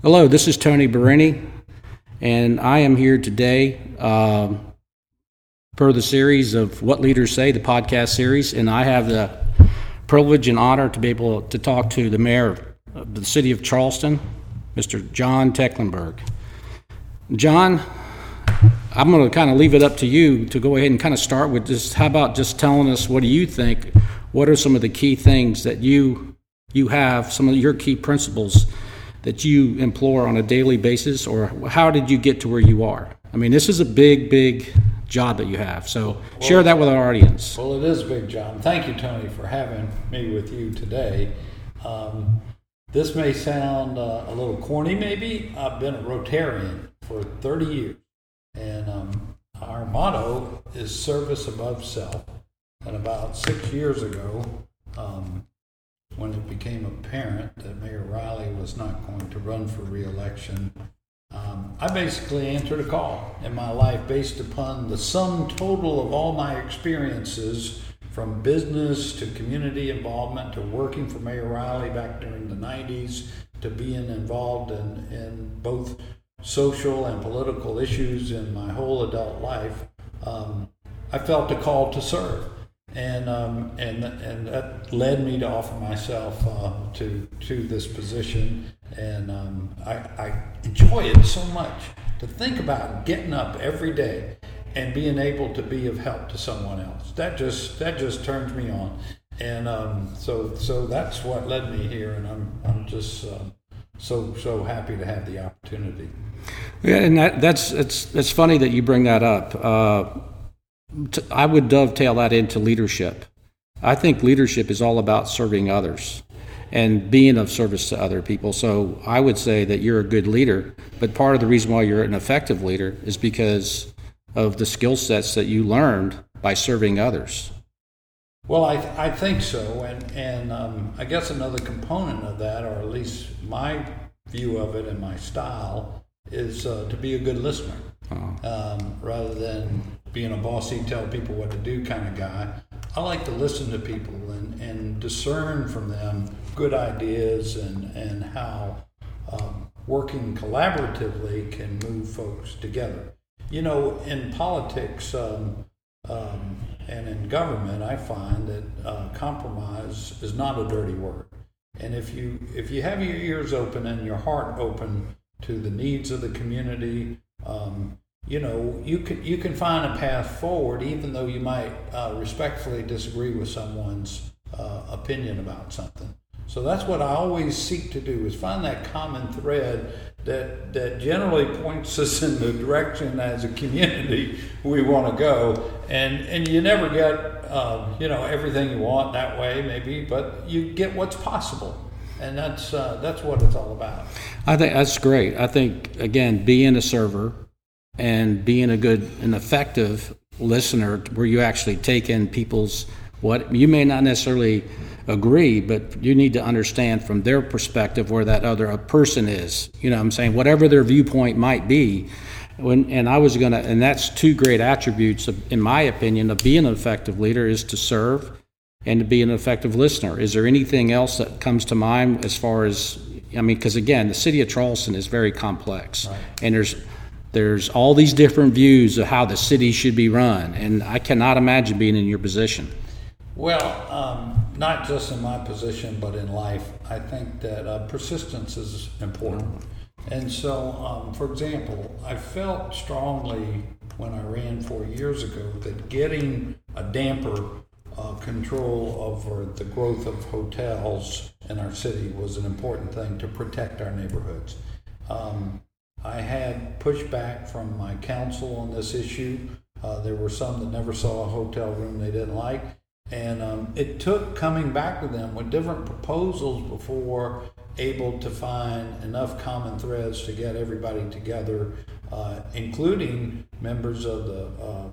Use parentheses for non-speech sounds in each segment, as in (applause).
Hello, this is Tony Barini, and I am here today um, per the series of What Leaders Say, the podcast series, and I have the privilege and honor to be able to talk to the mayor of the city of Charleston, Mr. John Tecklenburg. John, I'm going to kind of leave it up to you to go ahead and kind of start with just how about just telling us what do you think? What are some of the key things that you you have, some of your key principles that you implore on a daily basis, or how did you get to where you are? I mean, this is a big, big job that you have. So share that with our audience. Well, it is a big job. Thank you, Tony, for having me with you today. Um, this may sound uh, a little corny, maybe. I've been a Rotarian for 30 years, and um, our motto is service above self. And about six years ago, um, when it became apparent that Mayor Riley was not going to run for reelection, um, I basically answered a call in my life based upon the sum total of all my experiences from business to community involvement to working for Mayor Riley back during the 90s to being involved in, in both social and political issues in my whole adult life. Um, I felt a call to serve and um, and and that led me to offer myself uh, to to this position, and um, I, I enjoy it so much to think about getting up every day and being able to be of help to someone else. That just that just turns me on, and um, so so that's what led me here, and I'm I'm just uh, so so happy to have the opportunity. Yeah, and that, that's it's it's funny that you bring that up. Uh, I would dovetail that into leadership. I think leadership is all about serving others and being of service to other people. So I would say that you're a good leader, but part of the reason why you're an effective leader is because of the skill sets that you learned by serving others. Well, I, I think so. And, and um, I guess another component of that, or at least my view of it and my style, is uh, to be a good listener uh-huh. um, rather than being a bossy, tell people what to do kind of guy. I like to listen to people and, and discern from them good ideas and, and how um, working collaboratively can move folks together. You know, in politics um, um, and in government, I find that uh, compromise is not a dirty word. And if you if you have your ears open and your heart open to the needs of the community, um, you know, you can you can find a path forward, even though you might uh, respectfully disagree with someone's uh, opinion about something. So that's what I always seek to do: is find that common thread that that generally points us in the direction as a community we want to go. And and you never get um, you know everything you want that way, maybe, but you get what's possible and that's uh, that's what it's all about. I think that's great. I think again, being a server and being a good and effective listener where you actually take in people's what you may not necessarily agree but you need to understand from their perspective where that other person is. You know i'm saying? Whatever their viewpoint might be. When, and i was going to and that's two great attributes of, in my opinion of being an effective leader is to serve and to be an effective listener. Is there anything else that comes to mind as far as i mean because again the city of charleston is very complex. Right. and there's there's all these different views of how the city should be run, and I cannot imagine being in your position. Well, um, not just in my position, but in life, I think that uh, persistence is important. And so, um, for example, I felt strongly when I ran four years ago that getting a damper uh, control over the growth of hotels in our city was an important thing to protect our neighborhoods. Um, I had pushback from my council on this issue. Uh, there were some that never saw a hotel room they didn't like. And um, it took coming back to them with different proposals before able to find enough common threads to get everybody together, uh, including members of the uh,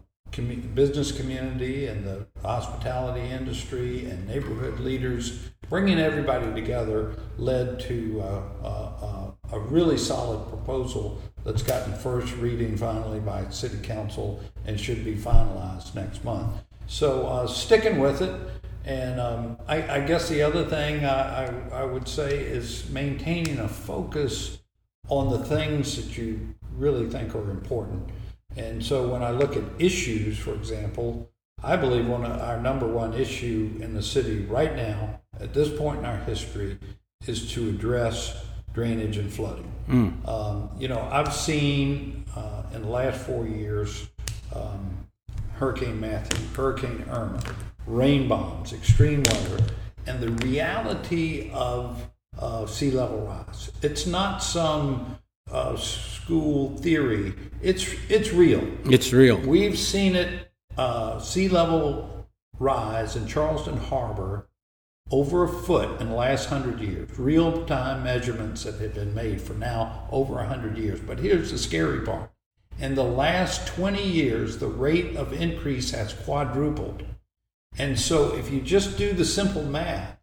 business community and the hospitality industry and neighborhood leaders. Bringing everybody together led to uh, uh, uh a really solid proposal that's gotten first reading finally by City Council and should be finalized next month. So uh, sticking with it. And um, I, I, guess the other thing I, I, I, would say is maintaining a focus on the things that you really think are important. And so when I look at issues, for example, I believe one of our number one issue in the city right now, at this point in our history, is to address drainage and flooding. Mm. Um, you know, I've seen uh, in the last four years um, Hurricane Matthew, Hurricane Irma, rain bombs, extreme weather, and the reality of uh, sea level rise. It's not some uh, school theory. It's it's real. It's real. We've seen it uh, sea level rise in Charleston Harbor over a foot in the last hundred years. Real time measurements that have been made for now over a hundred years. But here's the scary part. In the last 20 years, the rate of increase has quadrupled. And so if you just do the simple math,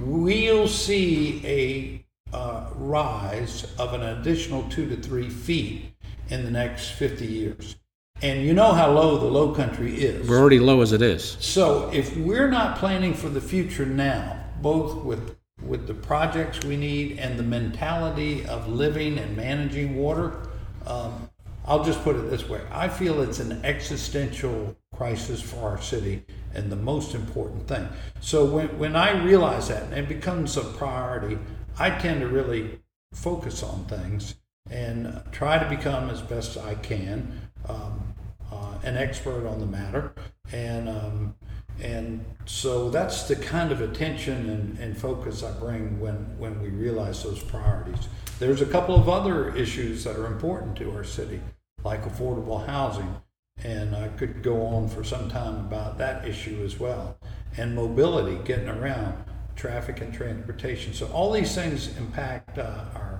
we'll see a uh, rise of an additional two to three feet in the next 50 years. And you know how low the low country is. We're already low as it is. So if we're not planning for the future now, both with with the projects we need and the mentality of living and managing water, um, I'll just put it this way: I feel it's an existential crisis for our city and the most important thing. So when when I realize that and it becomes a priority, I tend to really focus on things and try to become as best I can um, uh, an expert on the matter and um, and so that's the kind of attention and, and focus I bring when, when we realize those priorities. There's a couple of other issues that are important to our city, like affordable housing. And I could go on for some time about that issue as well. And mobility, getting around, traffic and transportation. So all these things impact uh, our,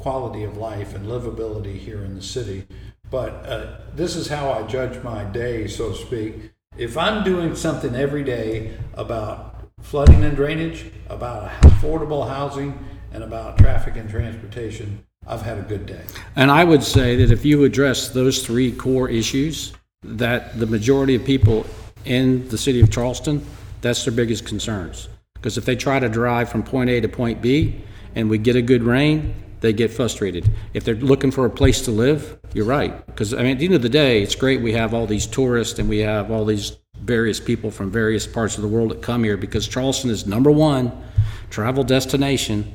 quality of life and livability here in the city. But uh, this is how I judge my day, so to speak. If I'm doing something every day about flooding and drainage, about affordable housing, and about traffic and transportation, I've had a good day. And I would say that if you address those three core issues, that the majority of people in the city of Charleston, that's their biggest concerns. Because if they try to drive from point A to point B and we get a good rain, they get frustrated. If they're looking for a place to live, you're right. Because, I mean, at the end of the day, it's great we have all these tourists and we have all these various people from various parts of the world that come here because Charleston is number one travel destination.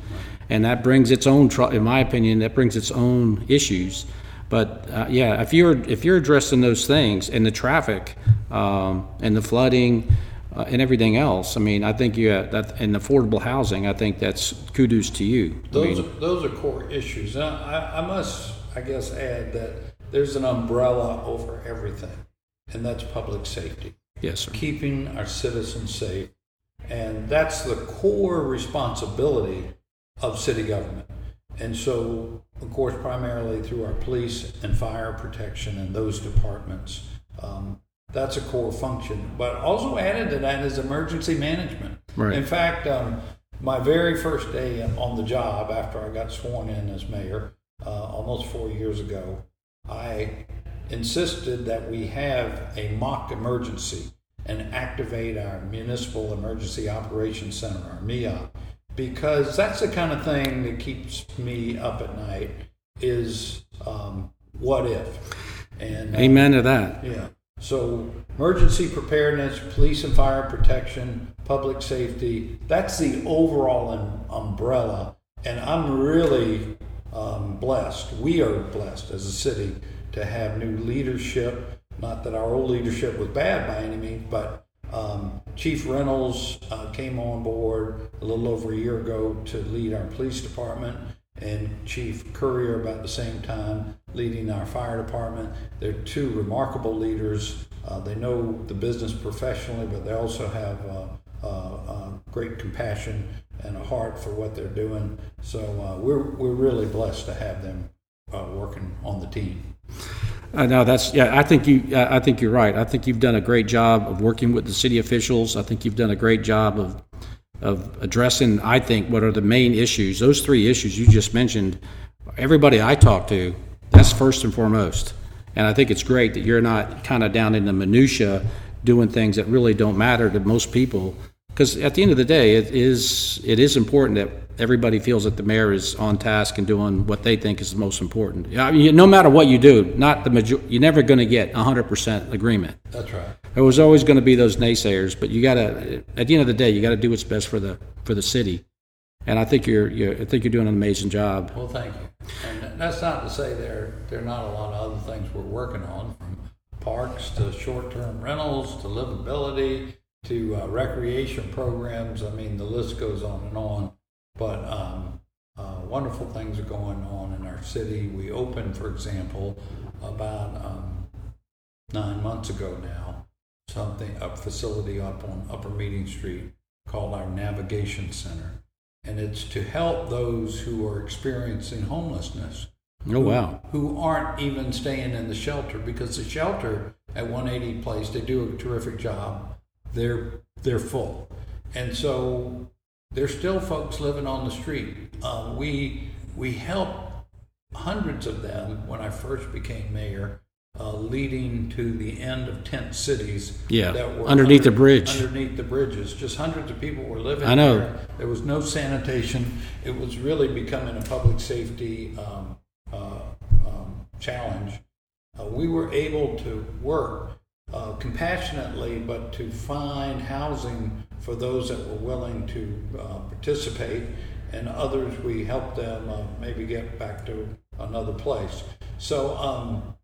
And that brings its own, in my opinion, that brings its own issues. But uh, yeah, if you're if you're addressing those things and the traffic um, and the flooding uh, and everything else. I mean, I think you have that and affordable housing. I think that's kudos to you. I Those, mean, are, those are core issues. And I, I must, I guess, add that there's an umbrella over everything, and that's public safety, yes, sir. keeping our citizens safe. And that's the core responsibility of city government. And so, of course, primarily through our police and fire protection and those departments, um, that's a core function. But also added to that is emergency management. Right. In fact, um, my very first day on the job after I got sworn in as mayor, uh, almost four years ago, I insisted that we have a mock emergency and activate our municipal emergency operations center, our MIA, because that's the kind of thing that keeps me up at night. Is um, what if? And uh, Amen to that. yeah. So emergency preparedness, police and fire protection, public safety, that's the overall um, umbrella. And I'm really um, blessed. We are blessed as a city to have new leadership. Not that our old leadership was bad by any means, but um, Chief Reynolds uh, came on board a little over a year ago to lead our police department and Chief Curia about the same time leading our fire department. They're two remarkable leaders. Uh, they know the business professionally, but they also have uh, uh, uh, great compassion and a heart for what they're doing. So uh, we're, we're really blessed to have them working on the team. Uh, no, that's yeah. I think you. I think you're right. I think you've done a great job of working with the city officials. I think you've done a great job of of addressing. I think what are the main issues. Those three issues you just mentioned. Everybody I talk to, that's first and foremost. And I think it's great that you're not kind of down in the minutia doing things that really don't matter to most people. Because at the end of the day, it is it is important that everybody feels that the mayor is on task and doing what they think is the most important. I mean, no matter what you do, not the major, you're never going to get 100% agreement. That's right. There was always going to be those naysayers, but you got to, at the end of the day, you got to do what's best for the for the city. And I think you're, you're I think you're doing an amazing job. Well, thank you. And that's not to say there, there are not a lot of other things we're working on, from parks to short-term rentals to livability to uh, recreation programs. I mean, the list goes on and on. But um, uh, wonderful things are going on in our city. We opened, for example, about um, nine months ago now, something a facility up on Upper Meeting Street called our Navigation Center, and it's to help those who are experiencing homelessness. Oh, wow. Who aren't even staying in the shelter because the shelter at 180 Place they do a terrific job. They're they're full, and so there's still folks living on the street. Uh, we we helped hundreds of them when I first became mayor, uh, leading to the end of tent cities. Yeah, underneath the bridge. Underneath the bridges, just hundreds of people were living. I know. There. there was no sanitation. It was really becoming a public safety um, uh, um, challenge. Uh, we were able to work uh, compassionately, but to find housing for those that were willing to uh, participate, and others we helped them uh, maybe get back to another place. So um,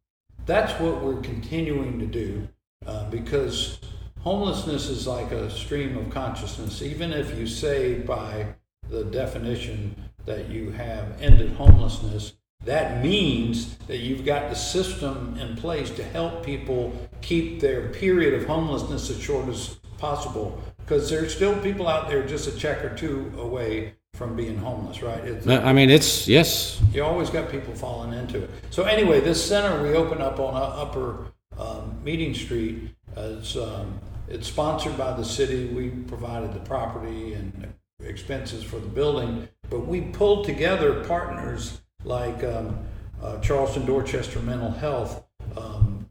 that's what we're continuing to do uh, because homelessness is like a stream of consciousness. Even if you say by the definition that you have ended homelessness, that means that you've got the system in place to help people keep their period of homelessness as short as possible. Because there's still people out there just a check or two away from being homeless, right? It's, I mean, it's, yes. You always got people falling into it. So, anyway, this center we opened up on Upper um, Meeting Street. It's, um, it's sponsored by the city. We provided the property and expenses for the building, but we pulled together partners like um, uh, Charleston Dorchester Mental Health um,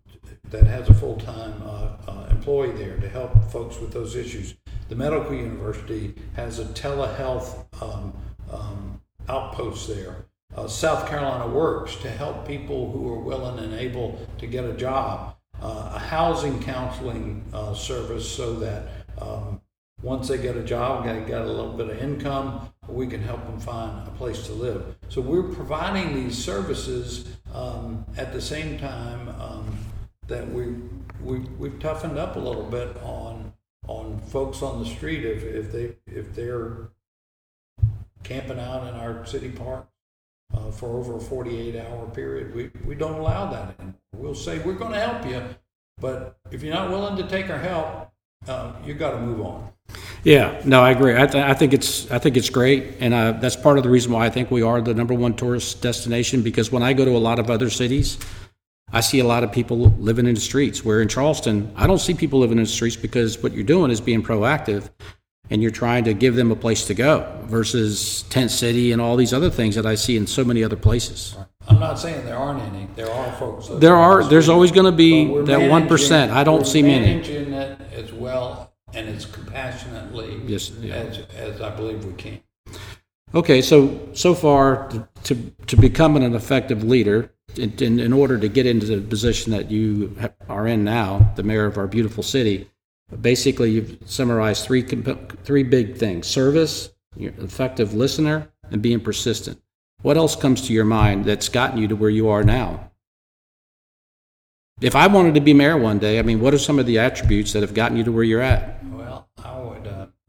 that has a full time uh, uh, employee there to help folks with those issues. The Medical University has a telehealth um, um outpost there. Uh, South Carolina Works to help people who are willing and able to get a job. Uh, a housing counseling uh, service so that um, once they get a job, they get a little bit of income, we can help them find a place to live. So we're providing these services um, at the same time um, that we, we we've toughened up a little bit on on folks on the street if, if they if they're camping out in our city park uh, for over a 48 hour period. We, we don't allow that anymore. We'll say, we're going to help you, but if you're not willing to take our help, uh, you got to move on. Yeah, no, I agree. I, th- I think it's I think it's great, and uh, that's part of the reason why I think we are the number one tourist destination. Because when I go to a lot of other cities, I see a lot of people living in the streets. Where in Charleston, I don't see people living in the streets because what you're doing is being proactive, and you're trying to give them a place to go. Versus tent city and all these other things that I see in so many other places. I'm not saying there aren't any. There are folks. There are. There's always going to be that one percent. I don't see many. Managing it as well and as compassionately yes, yeah. as, as I believe we can. Okay, so so far to to, become an effective leader, in, in, order to get into the position that you are in now, the mayor of our beautiful city, basically you've summarized three three big things: service, effective listener, and being persistent. What else comes to your mind that's gotten you to where you are now? If I wanted to be mayor one day, I mean, what are some of the attributes that have gotten you to where you're at? Well, I would.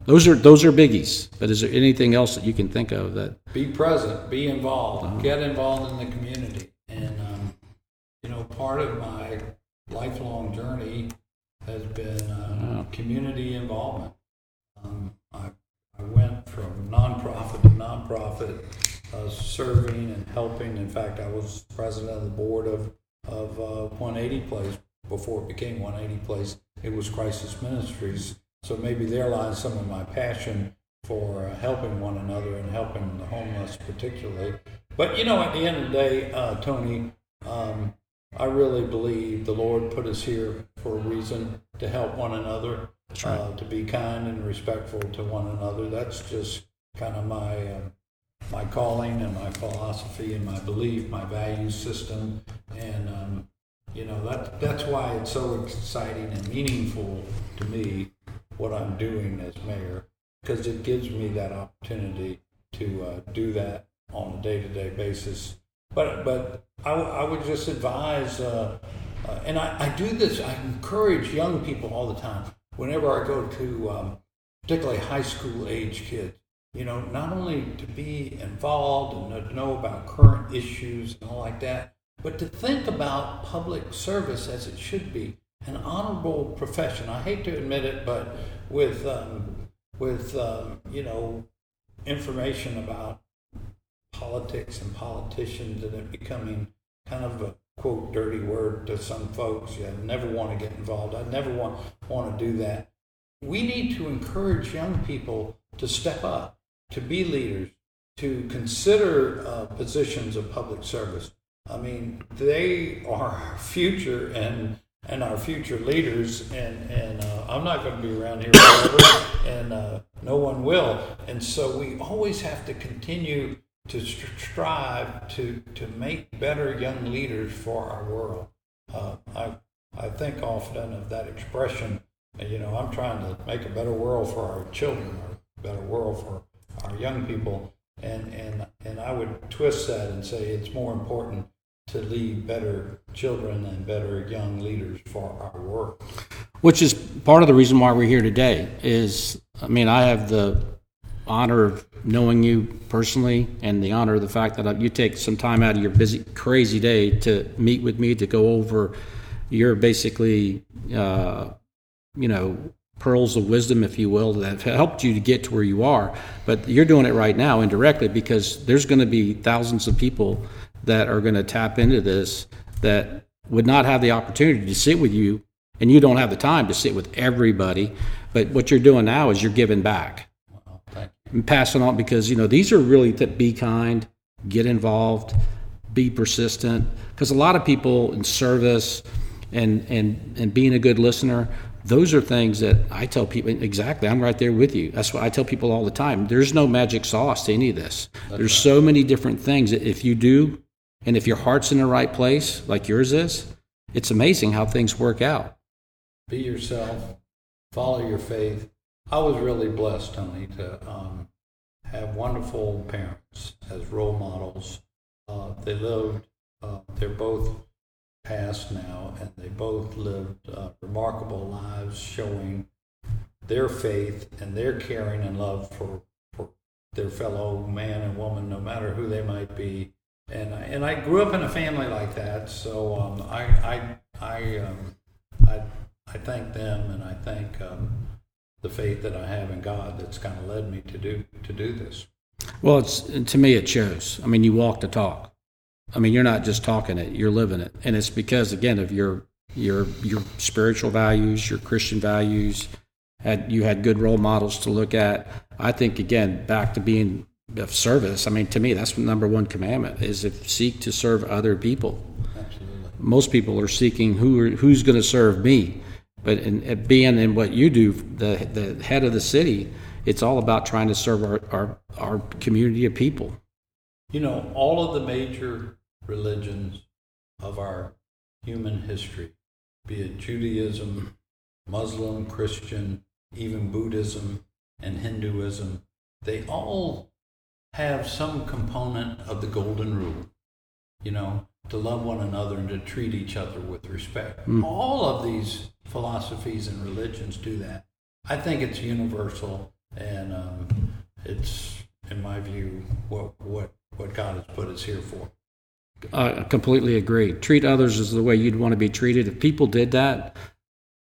Those are those are biggies. But is there anything else that you can think of that? Be present, be involved, uh-huh. get involved in the community, and um, you know, part of my lifelong journey has been uh, community involvement. Um, I, I went from nonprofit to nonprofit, uh, serving and helping. In fact, I was president of the board of of uh, 180 Place before it became 180 Place. It was Crisis Ministries. So maybe there lies some of my passion for uh, helping one another and helping the homeless particularly. But you know, at the end of the day, uh, Tony, um, I really believe the Lord put us here for a reason to help one another, right. uh, to be kind and respectful to one another. That's just kind of my uh, my calling and my philosophy and my belief, my value system, and um, you know that that's why it's so exciting and meaningful to me what I'm doing as mayor because it gives me that opportunity to uh, do that on a day-to-day basis. But but I, I would just advise, uh, uh, and I, I do this. I encourage young people all the time. Whenever I go to um, particularly high school age kids, you know, not only to be involved and to know about current issues and all like that, but to think about public service as it should be an honorable profession. I hate to admit it, but with um, with um, you know information about politics and politicians and it becoming kind of a quote dirty word to some folks. You never want to get involved. I never want want to do that. We need to encourage young people to step up, to be leaders, to consider uh, positions of public service. I mean, they are our future and and our future leaders. And and uh, I'm not going to be around here forever, and uh, no one will. And so we always have to continue to strive to to make better young leaders for our world. Uh, I I think often of that expression. You know, I'm trying to make a better world for our children, or a better world for our young people. And, and, and I would twist that and say it's more important to lead better children and better young leaders for our work. Which is part of the reason why we're here today. Is I mean, I have the honor of knowing you personally, and the honor of the fact that you take some time out of your busy, crazy day to meet with me to go over your basically, uh, you know, pearls of wisdom, if you will, that have helped you to get to where you are. But you're doing it right now indirectly because there's going to be thousands of people that are going to tap into this that would not have the opportunity to sit with you, and you don't have the time to sit with everybody. But what you're doing now is you're giving back, and passing on because you know these are really to be kind, get involved, be persistent. Because a lot of people in service and and and being a good listener those are things that I tell people exactly. I'm right there with you. That's what I tell people all the time. There's no magic sauce to any of this. That's There's right. so many different things that if you do and if your heart's in the right place, like yours is, it's amazing how things work out. Be yourself, follow your faith. I was really blessed, Tony, to um, have wonderful parents as role models. Uh, they lived, uh, they're both passed now, and they both lived uh, remarkable lives showing their faith and their caring and love for, for their fellow man and woman, no matter who they might be and I, and I grew up in a family like that, so um, I I I, um, I I thank them, and I thank um, the faith that I have in God that's kind of led me to do to do this. Well, it's to me it shows. I mean, you walk the talk. I mean, you're not just talking it; you're living it, and it's because again of your your your spiritual values, your Christian values. Had you had good role models to look at? I think again back to being of service. I mean, to me, that's the number one commandment: is if seek to serve other people. Absolutely. Most people are seeking who are, who's going to serve me, but in, being in what you do, the the head of the city, it's all about trying to serve our, our, our community of people. You know, all of the major religions of our human history, be it Judaism, Muslim, Christian, even Buddhism and Hinduism, they all have some component of the golden rule, you know, to love one another and to treat each other with respect. Mm. All of these philosophies and religions do that. I think it's universal, and um, it's, in my view, what what what God has put us here for. I completely agree. Treat others as the way you'd want to be treated. If people did that,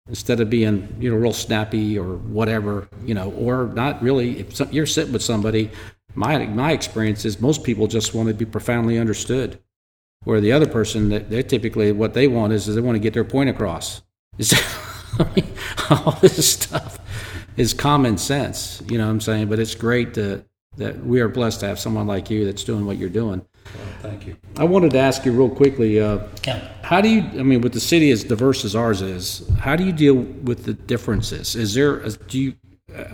instead of being you know real snappy or whatever, you know, or not really, if you're sitting with somebody my my experience is most people just want to be profoundly understood where the other person that they typically what they want is, is they want to get their point across. (laughs) All this stuff is common sense you know what i'm saying? But it's great to, that we are blessed to have someone like you that's doing what you're doing. Well, thank you. I wanted to ask you real quickly uh, how do you i mean with the city as diverse as ours is how do you deal with the differences? Is there a, do you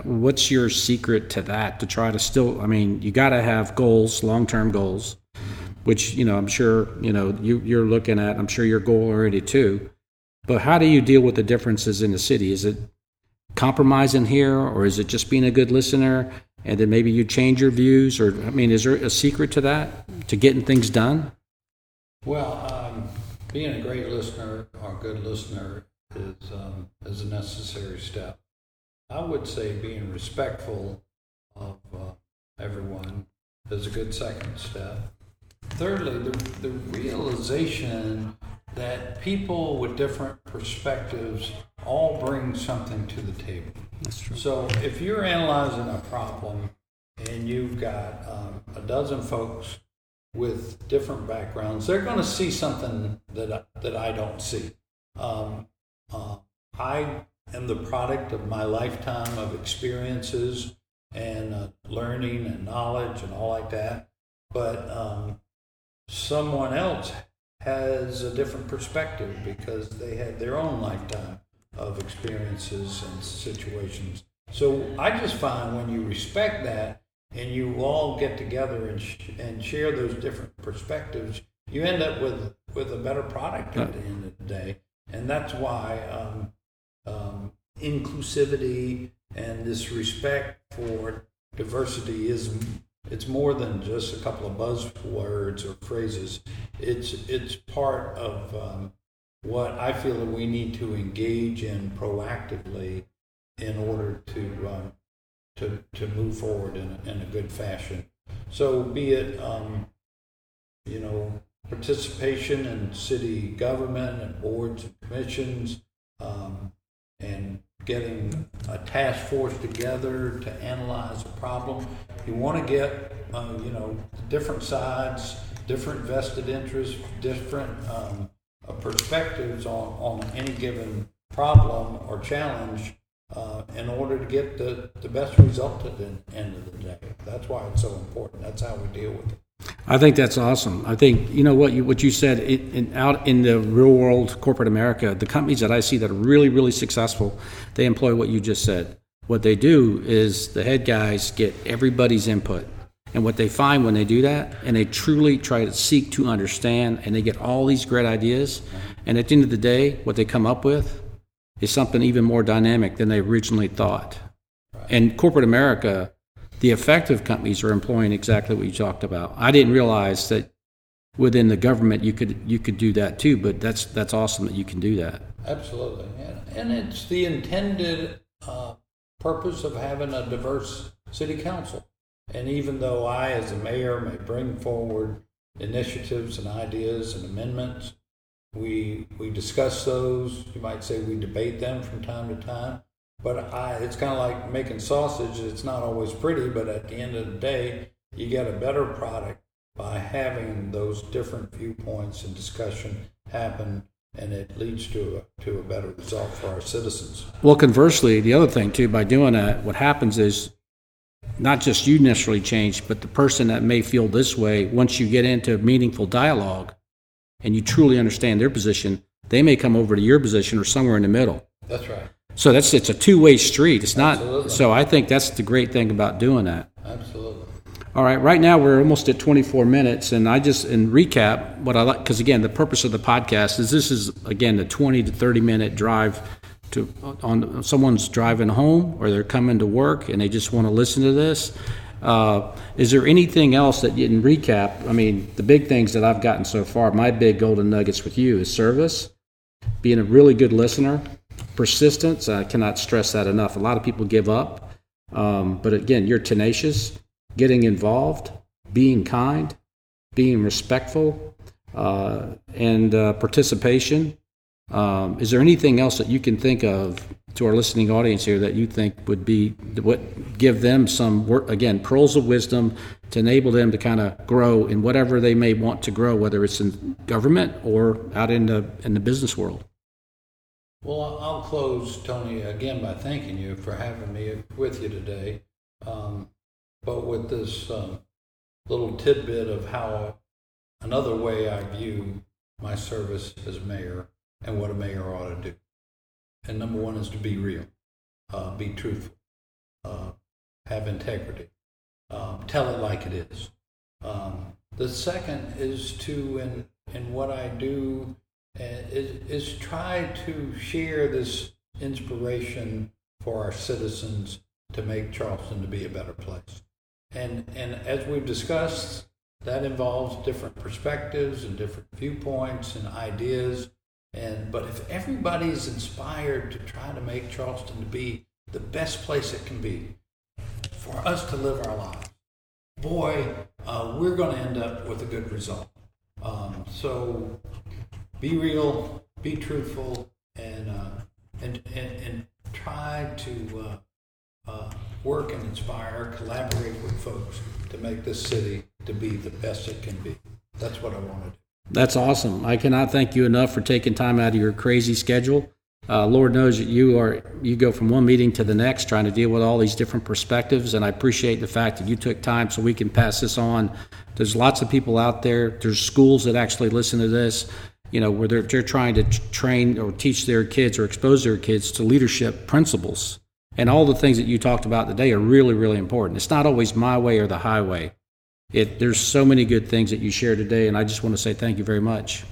what's your secret to that to try to still i mean you got to have goals long-term goals which you know i'm sure you know you, you're looking at i'm sure your goal already too. But how do you deal with the differences in the city? Is it compromising here or is it just being a good listener and then maybe you change your views or i mean is there a secret to that to getting things done? Well, um, being a great listener or a good listener is, um, is a necessary step. I would say being respectful of uh, everyone is a good second step. Thirdly, the, the realization that people with different perspectives all bring something to the table. that's true So if you're analyzing a problem and you've got um, a dozen folks with different backgrounds, they're going to see something that I, that I don't see. Um, uh, I am the product of my lifetime of experiences and uh, learning and knowledge and all like that. But um, someone else has a different perspective because they had their own lifetime of experiences and situations. So I just find when you respect that and you all get together and, sh- and share those different perspectives, you end up with, with a better product at the end of the day. And that's why um, um, inclusivity and this respect for diversity is it's more than just a couple of buzzwords or phrases. It's it's part of um, what I feel that we need to engage in proactively in order to um, to to move forward in a, in a good fashion. So be it um, you know participation in city government and boards and commissions, um, and getting a task force together to analyze a problem. You want to get uh, you know different sides, different vested interests, different um, uh, perspectives on, on any given problem or challenge uh, in order to get the, the best result at the end of the day. That's why it's so important. That's how we deal with it. I think that's awesome. I think you know what you what you said in, in, out in the real world, corporate America, the companies that I see that are really really successful, they employ what you just said. What they do is the head guys get everybody's input, and what they find when they do that, and they truly try to seek to understand, and they get all these great ideas, and at the end of the day, what they come up with is something even more dynamic than they originally thought. And corporate America the effective companies are employing exactly what you talked about. I didn't realize that within the government you could you could do that too, but that's that's awesome that you can do that. Absolutely, and, and it's the intended uh, purpose of having a diverse city council. And even though I, as a mayor, may bring forward initiatives and ideas and amendments, we we discuss those. You might say we debate them from time to time. But I, it's kind of like making sausage. It's not always pretty, but at the end of the day, you get a better product by having those different viewpoints and discussion happen, and it leads to a, to a better result for our citizens. Well, conversely, the other thing too, by doing that, what happens is not just you necessarily change, but the person that may feel this way, once you get into meaningful dialogue and you truly understand their position, they may come over to your position or somewhere in the middle. That's right. So that's it's a two way street. It's not. Absolutely. So I think that's the great thing about doing that. Absolutely. All right, right now we're almost at 24 minutes, and I just in recap what I like because again the purpose of the podcast is this is again the 20 to 30 minute drive to on someone's driving home or they're coming to work and they just want to listen to this. Uh, is there anything else that you in recap? I mean, the big things that I've gotten so far, my big golden nuggets with you is service, being a really good listener, persistence. I cannot stress that enough. A lot of people give up, um, but again, you're tenacious, getting involved, being kind, being respectful, uh, and uh, participation. Um, is there anything else that you can think of to our listening audience here that you think would be what give them some work again pearls of wisdom to enable them to kind of grow in whatever they may want to grow, whether it's in government or out in the in the business world? Well, I'll close, Tony, again by thanking you for having me with you today. Um, but with this um, little tidbit of how another way I view my service as mayor and what a mayor ought to do. And number one is to be real, uh, be truthful. have integrity, um, tell it like it is. Um, the second is to, in, in what I do, uh, is, is try to share this inspiration for our citizens to make Charleston to be a better place. And, and as we've discussed, that involves different perspectives and different viewpoints and ideas. And, but if everybody's inspired to try to make Charleston to be the best place it can be for us to live our lives, boy, uh, we're going to end up with a good result. Um, so be real, be truthful, and, uh, and, and, and try to uh, uh, work and inspire, collaborate with folks to make this city to be the best it can be. That's what I want to do. That's awesome. I cannot thank you enough for taking time out of your crazy schedule. Uh, Lord knows that you are you go from one meeting to the next trying to deal with all these different perspectives, and I appreciate the fact that you took time so we can pass this on. There's lots of people out there. There's schools that actually listen to this. You know, where they're they're trying to train or teach their kids or expose their kids to leadership principles, and all the things that you talked about today are really really important. It's not always my way or the highway. It there's so many good things that you shared today, and I just want to say thank you very much.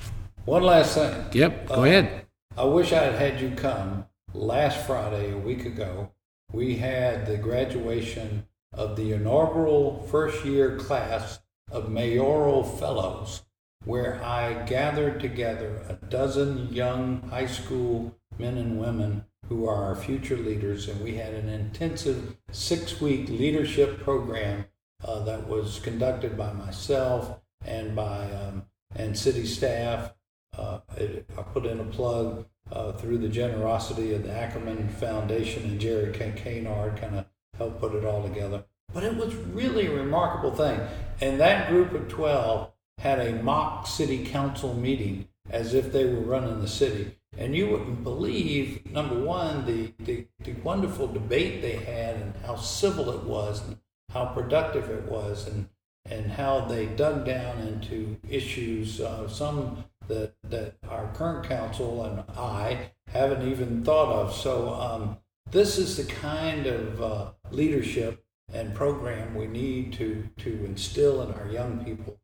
One last thing. Yep, go uh, ahead. I wish I had had you come last Friday, a week ago. We had the graduation of the inaugural first year class of mayoral fellows, where I gathered together a dozen young high school men and women who are our future leaders, and we had an intensive six week leadership program uh, that was conducted by myself and by um, and city staff uh, it, I put in a plug uh, through the generosity of the Ackerman Foundation and Jerry Canard kind of helped put it all together. But it was really a remarkable thing. And that group of 12 had a mock city council meeting as if they were running the city. And you wouldn't believe, number one, the, the, the wonderful debate they had and how civil it was and how productive it was and, and how they dug down into issues, uh, some that that our current council and I haven't even thought of. So um, this is the kind of uh, leadership and program we need to to instill in our young people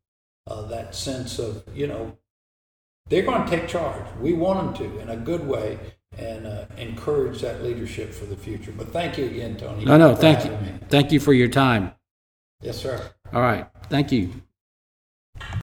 uh, that sense of you know they're going to take charge. We want them to in a good way and uh, encourage that leadership for the future. But thank you again, Tony. No, no, thank you. Me. Thank you for your time. Yes, sir. All right. Thank you.